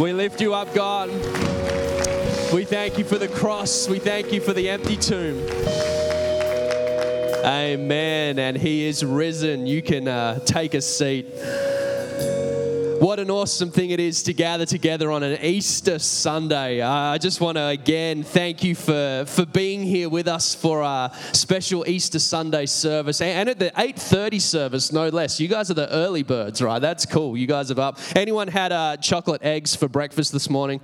We lift you up, God. We thank you for the cross. We thank you for the empty tomb. Amen. And he is risen. You can uh, take a seat. What an awesome thing it is to gather together on an Easter Sunday. Uh, I just want to again thank you for, for being here with us for our special Easter Sunday service and at the 8:30 service, no less. You guys are the early birds, right? That's cool. You guys are up. Anyone had uh, chocolate eggs for breakfast this morning?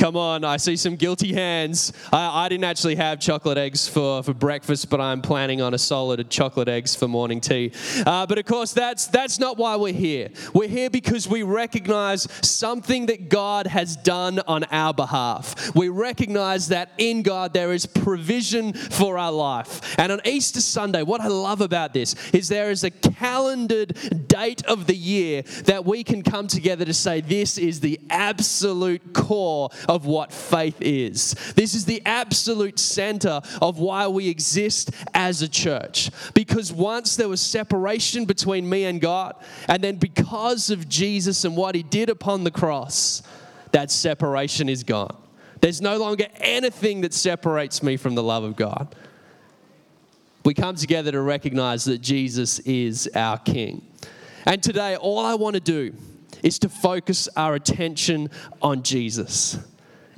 Come on, I see some guilty hands. I, I, didn't actually have chocolate eggs for, for breakfast, but I'm planning on a solid of chocolate eggs for morning tea. Uh, but of course, that's, that's not why we're here. We're here because we recognize something that God has done on our behalf. We recognize that in God there is provision for our life. And on Easter Sunday, what I love about this is there is a calendared date of the year that we can come together to say this is the absolute core of what faith is. This is the absolute center of why we exist as a church. Because once there was separation between me and God, and then because of Jesus and what he did upon the cross, that separation is gone. There's no longer anything that separates me from the love of God. We come together to recognize that Jesus is our King. And today, all I want to do is to focus our attention on Jesus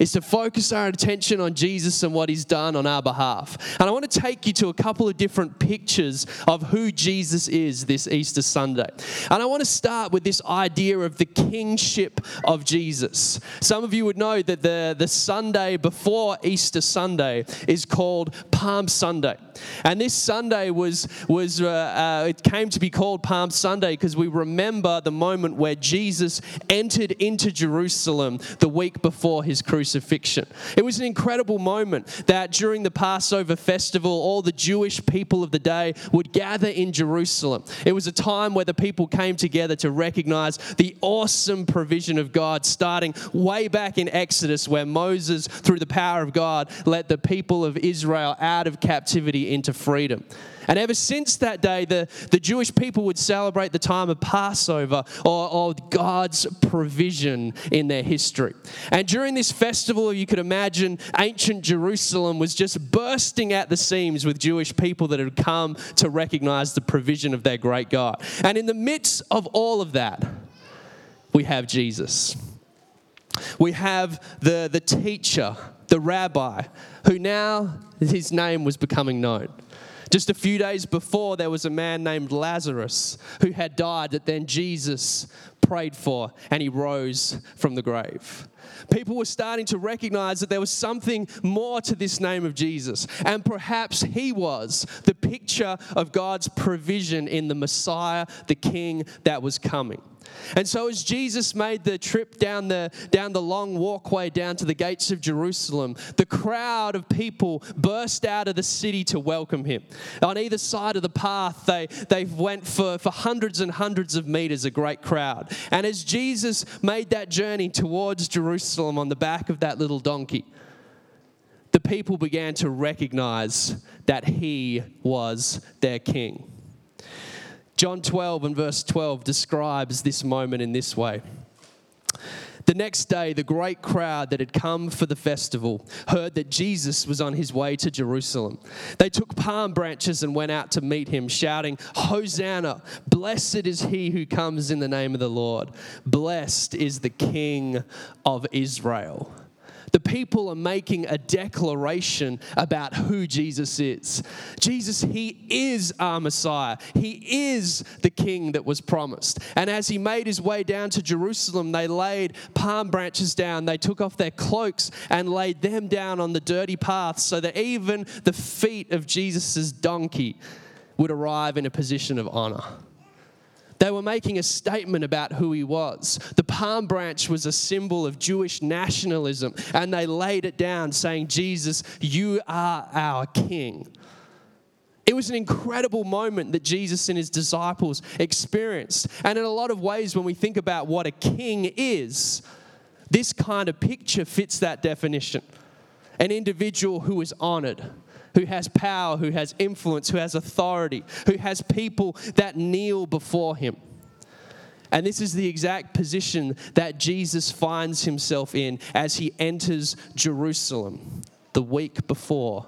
is to focus our attention on Jesus and what he's done on our behalf. And I want to take you to a couple of different pictures of who Jesus is this Easter Sunday. And I want to start with this idea of the kingship of Jesus. Some of you would know that the, the Sunday before Easter Sunday is called Palm Sunday. And this Sunday was, was uh, uh, it came to be called Palm Sunday because we remember the moment where Jesus entered into Jerusalem the week before his crucifixion crucifixion. It was an incredible moment that during the Passover festival, all the Jewish people of the day would gather in Jerusalem. It was a time where the people came together to recognize the awesome provision of God, starting way back in Exodus, where Moses, through the power of God, led the people of Israel out of captivity into freedom. And ever since that day, the, the Jewish people would celebrate the time of Passover or, or God's provision in their history. And during this festival, you could imagine ancient Jerusalem was just bursting at the seams with Jewish people that had come to recognize the provision of their great God. And in the midst of all of that, we have Jesus. We have the, the teacher, the rabbi, who now his name was becoming known. Just a few days before, there was a man named Lazarus who had died that then Jesus prayed for and he rose from the grave. People were starting to recognize that there was something more to this name of Jesus. And perhaps he was the picture of God's provision in the Messiah, the King that was coming. And so as Jesus made the trip down the, down the long walkway down to the gates of Jerusalem, the crowd of people burst out of the city to welcome him. On either side of the path, they, they went for, for hundreds and hundreds of meters, a great crowd. And as Jesus made that journey towards Jerusalem on the back of that little donkey, the people began to recognize that he was their king. John 12 and verse 12 describes this moment in this way. The next day, the great crowd that had come for the festival heard that Jesus was on his way to Jerusalem. They took palm branches and went out to meet him, shouting, Hosanna! Blessed is he who comes in the name of the Lord. Blessed is the King of Israel the people are making a declaration about who Jesus is. Jesus, He is our Messiah. He is the King that was promised. And as He made His way down to Jerusalem, they laid palm branches down. They took off their cloaks and laid them down on the dirty paths so that even the feet of Jesus' donkey would arrive in a position of honor. They were making a statement about who he was. The palm branch was a symbol of Jewish nationalism, and they laid it down saying, Jesus, you are our king. It was an incredible moment that Jesus and his disciples experienced. And in a lot of ways, when we think about what a king is, this kind of picture fits that definition. An individual who is honored, who has power, who has influence, who has authority, who has people that kneel before him. And this is the exact position that Jesus finds himself in as he enters Jerusalem the week before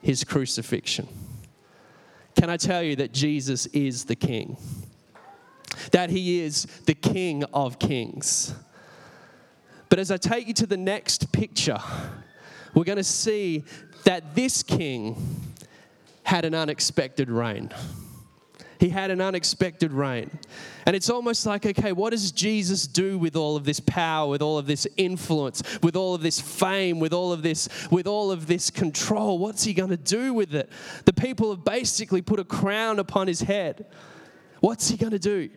his crucifixion. Can I tell you that Jesus is the King? That he is the King of Kings. But as I take you to the next picture, we're going to see that this king had an unexpected reign. He had an unexpected reign. And it's almost like, okay, what does Jesus do with all of this power, with all of this influence, with all of this fame, with all of this, with all of this control? What's he going to do with it? The people have basically put a crown upon his head. What's he going to do?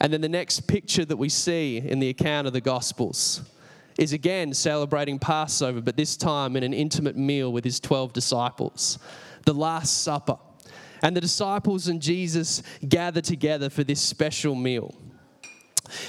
And then the next picture that we see in the account of the Gospels is again celebrating Passover, but this time in an intimate meal with his 12 disciples, the Last Supper. And the disciples and Jesus gather together for this special meal.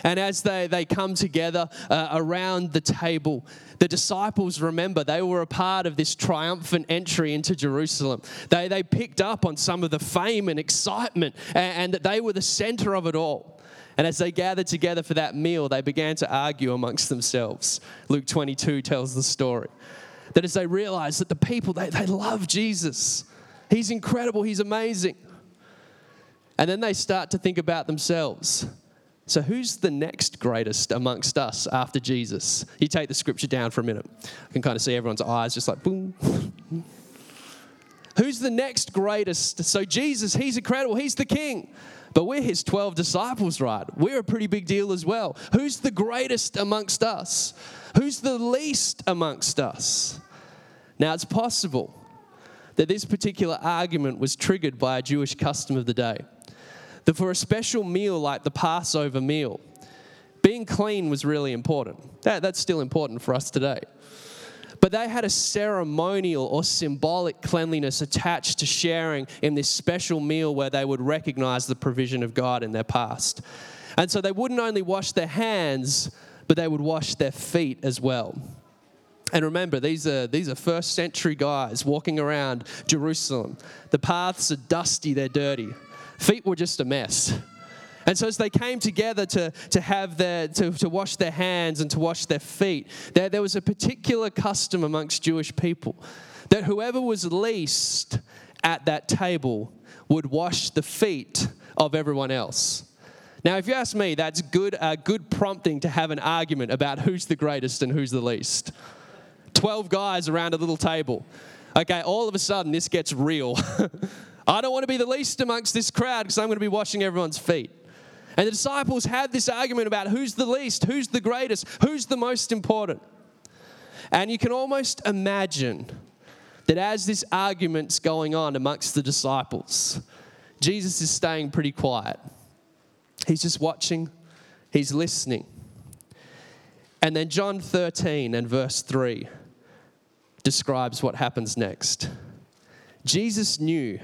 And as they, they come together uh, around the table, the disciples remember they were a part of this triumphant entry into Jerusalem. They, they picked up on some of the fame and excitement, and, and that they were the center of it all. And as they gathered together for that meal, they began to argue amongst themselves. Luke 22 tells the story. That as they realized that the people, they, they love Jesus. He's incredible, he's amazing. And then they start to think about themselves. So, who's the next greatest amongst us after Jesus? You take the scripture down for a minute. I can kind of see everyone's eyes just like boom. who's the next greatest? So, Jesus, he's incredible, he's the king. But we're his 12 disciples, right? We're a pretty big deal as well. Who's the greatest amongst us? Who's the least amongst us? Now, it's possible that this particular argument was triggered by a Jewish custom of the day. That for a special meal like the Passover meal, being clean was really important. That, that's still important for us today. But they had a ceremonial or symbolic cleanliness attached to sharing in this special meal where they would recognize the provision of God in their past. And so they wouldn't only wash their hands, but they would wash their feet as well. And remember, these are, these are first century guys walking around Jerusalem. The paths are dusty, they're dirty. Feet were just a mess. And so as they came together to, to have their, to, to wash their hands and to wash their feet, there, there was a particular custom amongst Jewish people that whoever was least at that table would wash the feet of everyone else. Now, if you ask me, that's good, uh, good prompting to have an argument about who's the greatest and who's the least. 12 guys around a little table. Okay, all of a sudden this gets real. I don't want to be the least amongst this crowd because I'm going to be washing everyone's feet. And the disciples had this argument about who's the least, who's the greatest, who's the most important. And you can almost imagine that as this argument's going on amongst the disciples, Jesus is staying pretty quiet. He's just watching, he's listening. And then John 13 and verse 3 describes what happens next. Jesus knew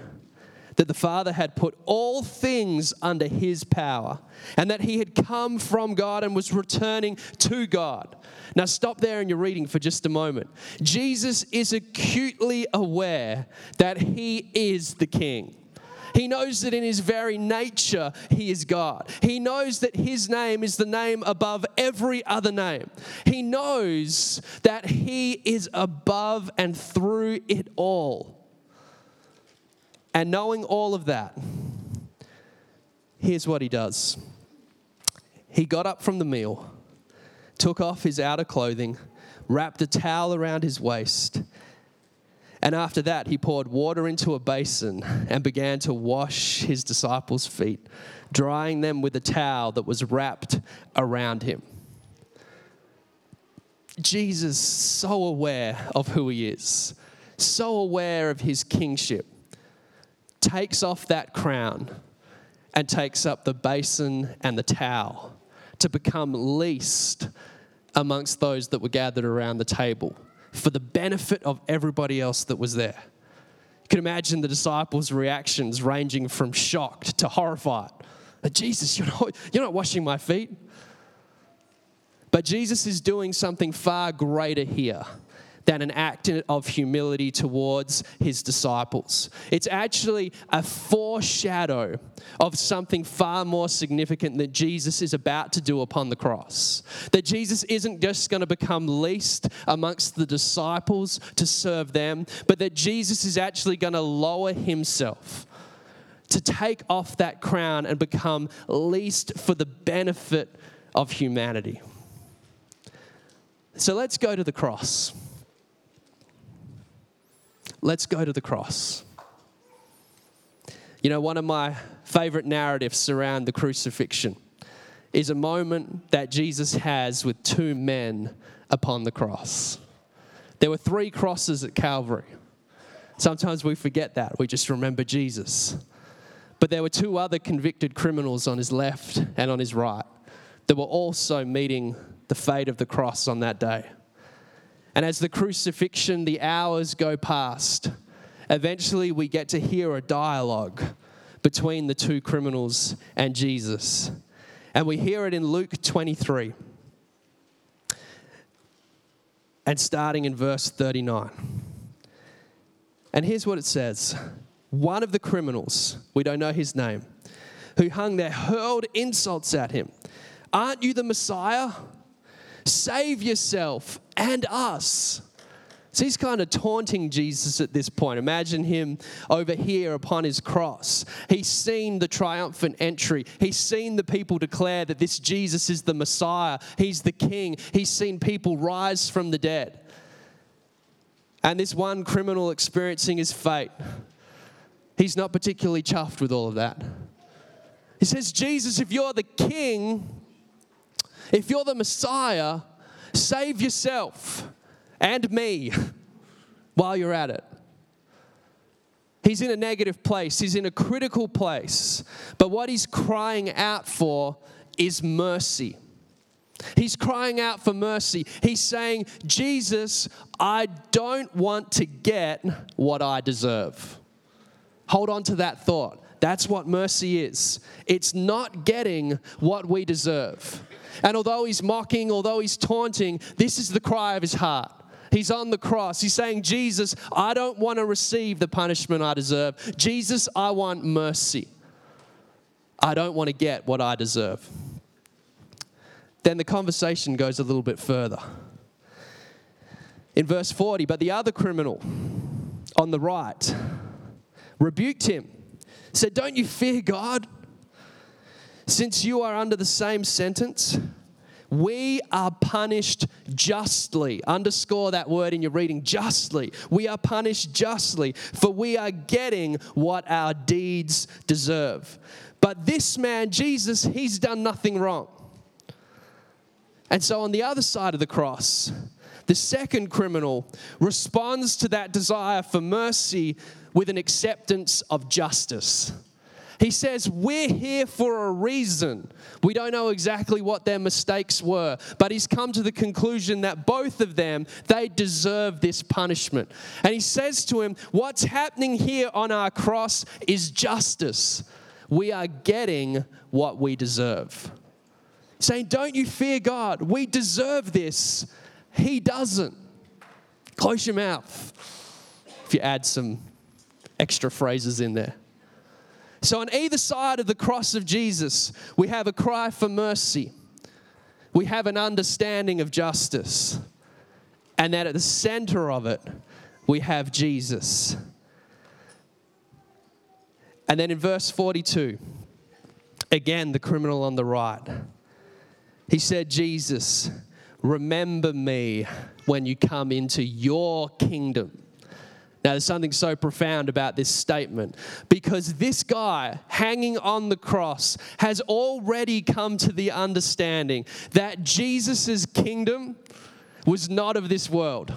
that the Father had put all things under his power and that he had come from God and was returning to God. Now, stop there in your reading for just a moment. Jesus is acutely aware that he is the King. He knows that in his very nature, he is God. He knows that his name is the name above every other name. He knows that he is above and through it all. And knowing all of that, here's what he does he got up from the meal, took off his outer clothing, wrapped a towel around his waist, and after that, he poured water into a basin and began to wash his disciples' feet, drying them with a towel that was wrapped around him. Jesus, so aware of who he is, so aware of his kingship, takes off that crown and takes up the basin and the towel to become least amongst those that were gathered around the table for the benefit of everybody else that was there. You can imagine the disciples' reactions ranging from shocked to horrified. Jesus, you're not, you're not washing my feet. But Jesus is doing something far greater here than an act of humility towards his disciples. It's actually a foreshadow of something far more significant that Jesus is about to do upon the cross. That Jesus isn't just going to become least amongst the disciples to serve them, but that Jesus is actually going to lower himself to take off that crown and become least for the benefit of humanity. So let's go to the cross. Let's go to the cross. You know, one of my favorite narratives around the crucifixion is a moment that Jesus has with two men upon the cross. There were three crosses at Calvary. Sometimes we forget that, we just remember Jesus. But there were two other convicted criminals on his left and on his right that were also meeting the fate of the cross on that day. And as the crucifixion, the hours go past, eventually we get to hear a dialogue between the two criminals and Jesus. And we hear it in Luke 23. And starting in verse 39. And here's what it says One of the criminals, we don't know his name, who hung there hurled insults at him. Aren't you the Messiah? Save yourself and us. So he's kind of taunting Jesus at this point. Imagine him over here upon his cross. He's seen the triumphant entry. He's seen the people declare that this Jesus is the Messiah, he's the King. He's seen people rise from the dead. And this one criminal experiencing his fate, he's not particularly chuffed with all of that. He says, Jesus, if you're the King, if you're the Messiah, save yourself and me while you're at it. He's in a negative place, he's in a critical place. But what he's crying out for is mercy. He's crying out for mercy. He's saying, Jesus, I don't want to get what I deserve. Hold on to that thought. That's what mercy is. It's not getting what we deserve. And although he's mocking, although he's taunting, this is the cry of his heart. He's on the cross. He's saying, Jesus, I don't want to receive the punishment I deserve. Jesus, I want mercy. I don't want to get what I deserve. Then the conversation goes a little bit further. In verse 40, but the other criminal on the right rebuked him, said, Don't you fear God? Since you are under the same sentence, we are punished justly. Underscore that word in your reading justly. We are punished justly, for we are getting what our deeds deserve. But this man, Jesus, he's done nothing wrong. And so on the other side of the cross, the second criminal responds to that desire for mercy with an acceptance of justice. He says, We're here for a reason. We don't know exactly what their mistakes were, but he's come to the conclusion that both of them, they deserve this punishment. And he says to him, What's happening here on our cross is justice. We are getting what we deserve. Saying, Don't you fear God? We deserve this. He doesn't. Close your mouth. If you add some extra phrases in there. So, on either side of the cross of Jesus, we have a cry for mercy, we have an understanding of justice, and that at the center of it, we have Jesus. And then in verse 42, again, the criminal on the right, he said, Jesus, remember me when you come into your kingdom. Now, there's something so profound about this statement. Because this guy hanging on the cross has already come to the understanding that Jesus' kingdom was not of this world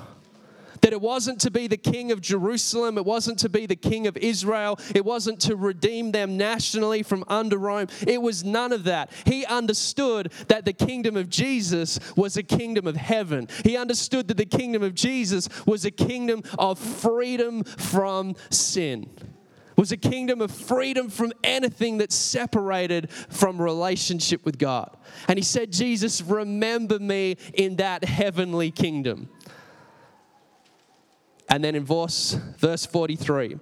that it wasn't to be the king of Jerusalem, it wasn't to be the king of Israel, it wasn't to redeem them nationally from under Rome. It was none of that. He understood that the kingdom of Jesus was a kingdom of heaven. He understood that the kingdom of Jesus was a kingdom of freedom from sin was a kingdom of freedom from anything that separated from relationship with God. And he said, Jesus, remember me in that heavenly kingdom. And then in verse, verse 43,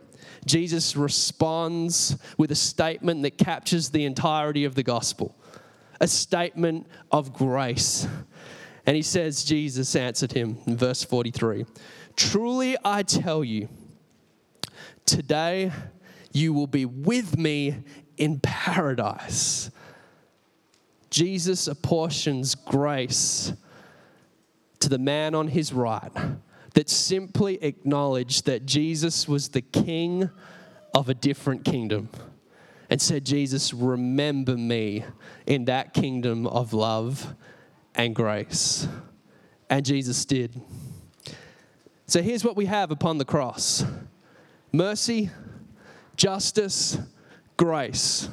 Jesus responds with a statement that captures the entirety of the gospel a statement of grace. And he says, Jesus answered him in verse 43 Truly I tell you, today you will be with me in paradise. Jesus apportions grace to the man on his right that simply acknowledged that Jesus was the king of a different kingdom and said, Jesus, remember me in that kingdom of love and grace. And Jesus did. So here's what we have upon the cross mercy, justice, grace.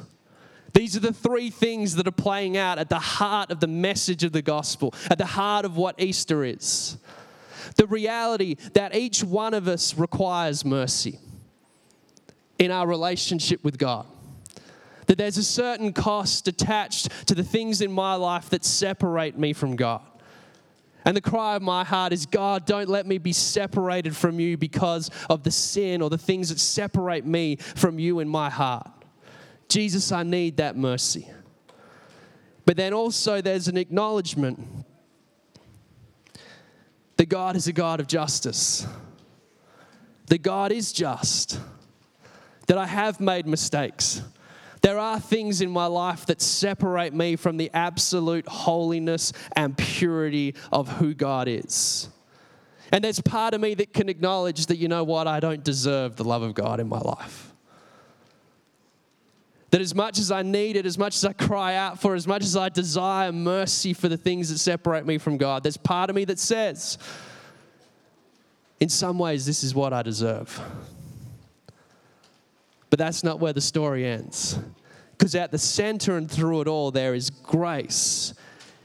These are the three things that are playing out at the heart of the message of the gospel, at the heart of what Easter is. The reality that each one of us requires mercy in our relationship with God. That there's a certain cost attached to the things in my life that separate me from God. And the cry of my heart is God, don't let me be separated from you because of the sin or the things that separate me from you in my heart. Jesus, I need that mercy. But then also there's an acknowledgement that God is a God of justice, that God is just, that I have made mistakes. There are things in my life that separate me from the absolute holiness and purity of who God is. And there's part of me that can acknowledge that, you know what, I don't deserve the love of God in my life. That as much as I need it, as much as I cry out for, as much as I desire mercy for the things that separate me from God, there's part of me that says, in some ways, this is what I deserve. But that's not where the story ends. Because at the center and through it all, there is grace.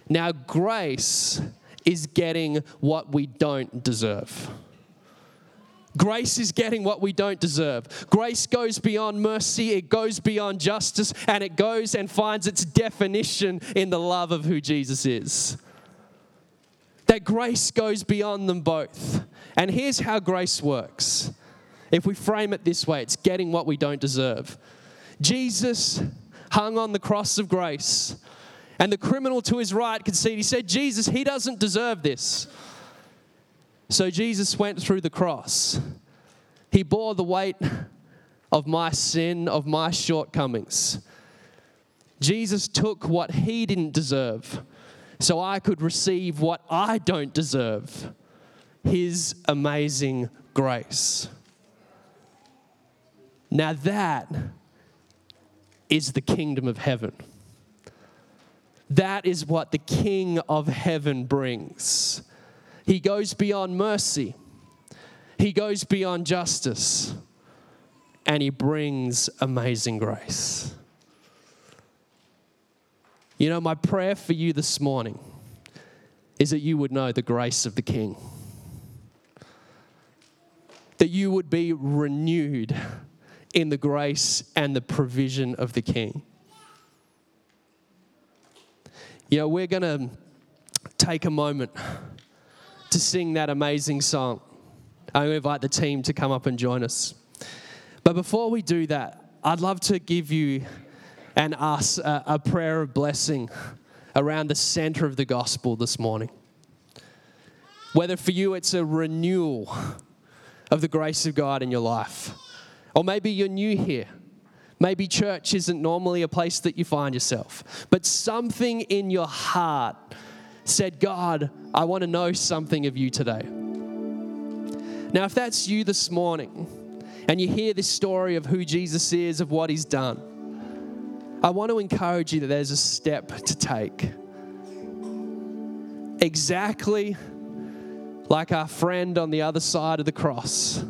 Now, grace is getting what we don't deserve. Grace is getting what we don't deserve. Grace goes beyond mercy, it goes beyond justice, and it goes and finds its definition in the love of who Jesus is. That grace goes beyond them both. And here's how grace works. If we frame it this way, it's getting what we don't deserve. Jesus hung on the cross of grace, and the criminal to his right could see, he said, Jesus, he doesn't deserve this. So Jesus went through the cross. He bore the weight of my sin, of my shortcomings. Jesus took what he didn't deserve so I could receive what I don't deserve his amazing grace. Now, that is the kingdom of heaven. That is what the King of heaven brings. He goes beyond mercy, he goes beyond justice, and he brings amazing grace. You know, my prayer for you this morning is that you would know the grace of the King, that you would be renewed in the grace and the provision of the King. You know, we're going to take a moment to sing that amazing song. I invite the team to come up and join us. But before we do that, I'd love to give you and us a, a prayer of blessing around the center of the gospel this morning. Whether for you it's a renewal of the grace of God in your life, or maybe you're new here. Maybe church isn't normally a place that you find yourself, but something in your heart said, God, I want to know something of you today. Now, if that's you this morning and you hear this story of who Jesus is, of what he's done, I want to encourage you that there's a step to take. Exactly like our friend on the other side of the cross.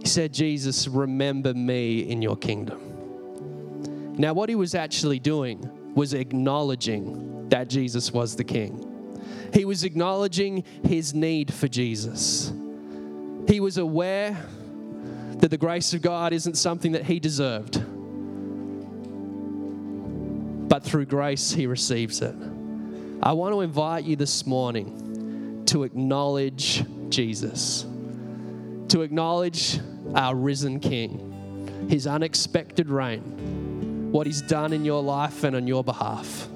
He said, Jesus, remember me in your kingdom. Now, what he was actually doing was acknowledging that Jesus was the king. He was acknowledging his need for Jesus. He was aware that the grace of God isn't something that he deserved, but through grace he receives it. I want to invite you this morning to acknowledge Jesus. to acknowledge our risen King, his unexpected reign, what he's done in your life and on your behalf.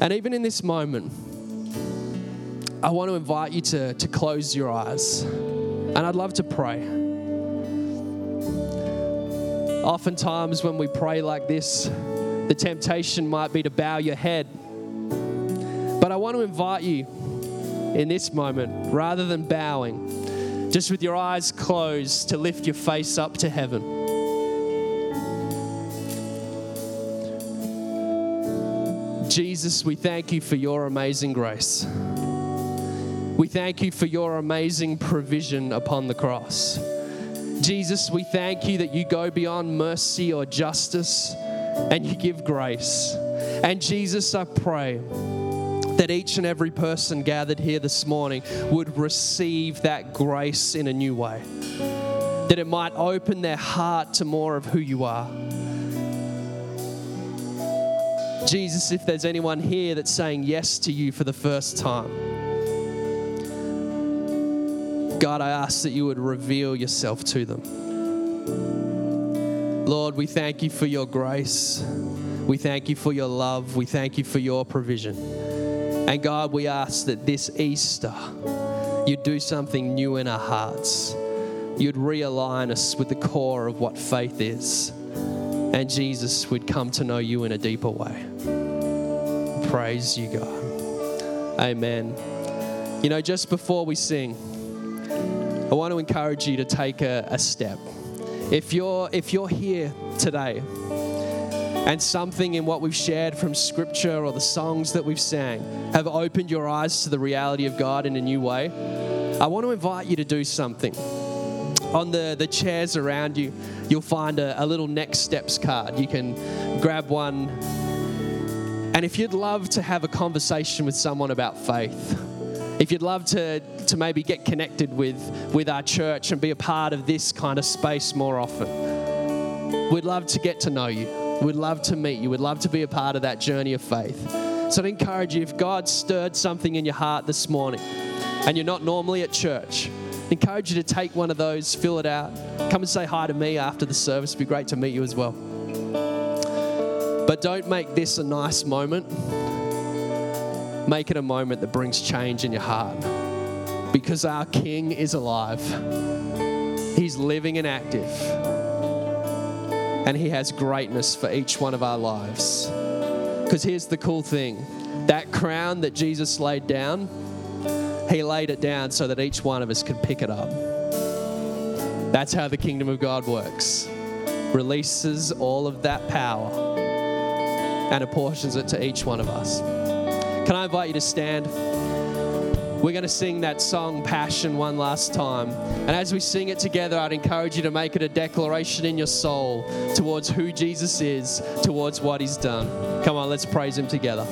And even in this moment, I want to invite you to, to close your eyes. And I'd love to pray. Oftentimes, when we pray like this, the temptation might be to bow your head. But I want to invite you in this moment, rather than bowing, just with your eyes closed, to lift your face up to heaven. Jesus, we thank you for your amazing grace. We thank you for your amazing provision upon the cross. Jesus, we thank you that you go beyond mercy or justice and you give grace. And Jesus, I pray that each and every person gathered here this morning would receive that grace in a new way, that it might open their heart to more of who you are. Jesus, if there's anyone here that's saying yes to you for the first time, God, I ask that you would reveal yourself to them. Lord, we thank you for your grace. We thank you for your love. We thank you for your provision. And God, we ask that this Easter, you'd do something new in our hearts. You'd realign us with the core of what faith is. And Jesus would come to know you in a deeper way. Praise you, God. Amen. You know, just before we sing, I want to encourage you to take a, a step. If you're, if you're here today and something in what we've shared from scripture or the songs that we've sang have opened your eyes to the reality of God in a new way, I want to invite you to do something. On the, the chairs around you, you'll find a, a little next steps card. You can grab one. And if you'd love to have a conversation with someone about faith, if you'd love to, to maybe get connected with, with our church and be a part of this kind of space more often, we'd love to get to know you. We'd love to meet you. We'd love to be a part of that journey of faith. So I'd encourage you if God stirred something in your heart this morning and you're not normally at church, I encourage you to take one of those, fill it out, come and say hi to me after the service. It'd be great to meet you as well. But don't make this a nice moment Make it a moment that brings change in your heart because our King is alive. He's living and active. And He has greatness for each one of our lives. Because here's the cool thing that crown that Jesus laid down, He laid it down so that each one of us could pick it up. That's how the kingdom of God works. Releases all of that power and apportions it to each one of us. Can I invite you to stand? We're going to sing that song, Passion, one last time. And as we sing it together, I'd encourage you to make it a declaration in your soul towards who Jesus is, towards what he's done. Come on, let's praise him together.